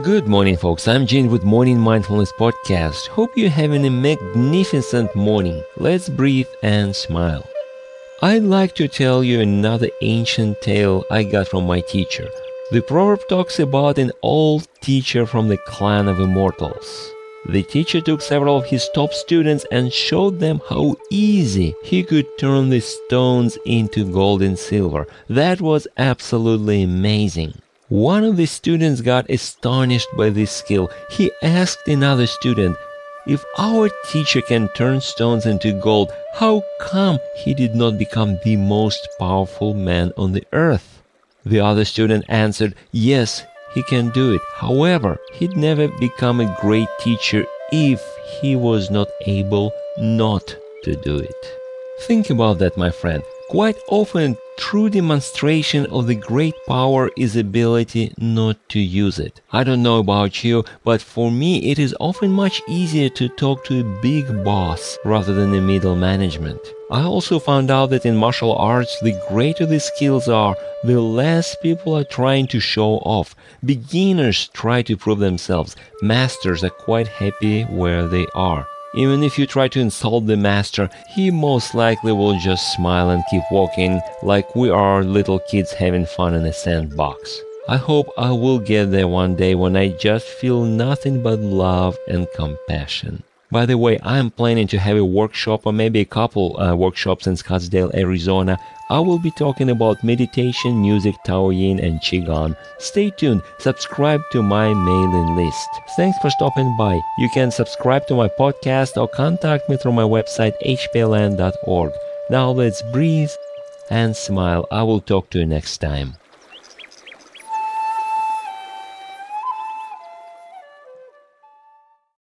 Good morning, folks. I'm Gene with Morning Mindfulness Podcast. Hope you're having a magnificent morning. Let's breathe and smile. I'd like to tell you another ancient tale I got from my teacher. The proverb talks about an old teacher from the clan of immortals. The teacher took several of his top students and showed them how easy he could turn the stones into gold and silver. That was absolutely amazing. One of the students got astonished by this skill. He asked another student, If our teacher can turn stones into gold, how come he did not become the most powerful man on the earth? The other student answered, Yes, he can do it. However, he'd never become a great teacher if he was not able not to do it. Think about that, my friend. Quite often, true demonstration of the great power is ability not to use it. I don't know about you, but for me it is often much easier to talk to a big boss rather than a middle management. I also found out that in martial arts, the greater the skills are, the less people are trying to show off. Beginners try to prove themselves. Masters are quite happy where they are. Even if you try to insult the master, he most likely will just smile and keep walking like we are little kids having fun in a sandbox. I hope I will get there one day when I just feel nothing but love and compassion. By the way, I am planning to have a workshop or maybe a couple uh, workshops in Scottsdale, Arizona. I will be talking about meditation, music, Taoyin, and Qigong. Stay tuned. Subscribe to my mailing list. Thanks for stopping by. You can subscribe to my podcast or contact me through my website hpln.org. Now let's breathe and smile. I will talk to you next time.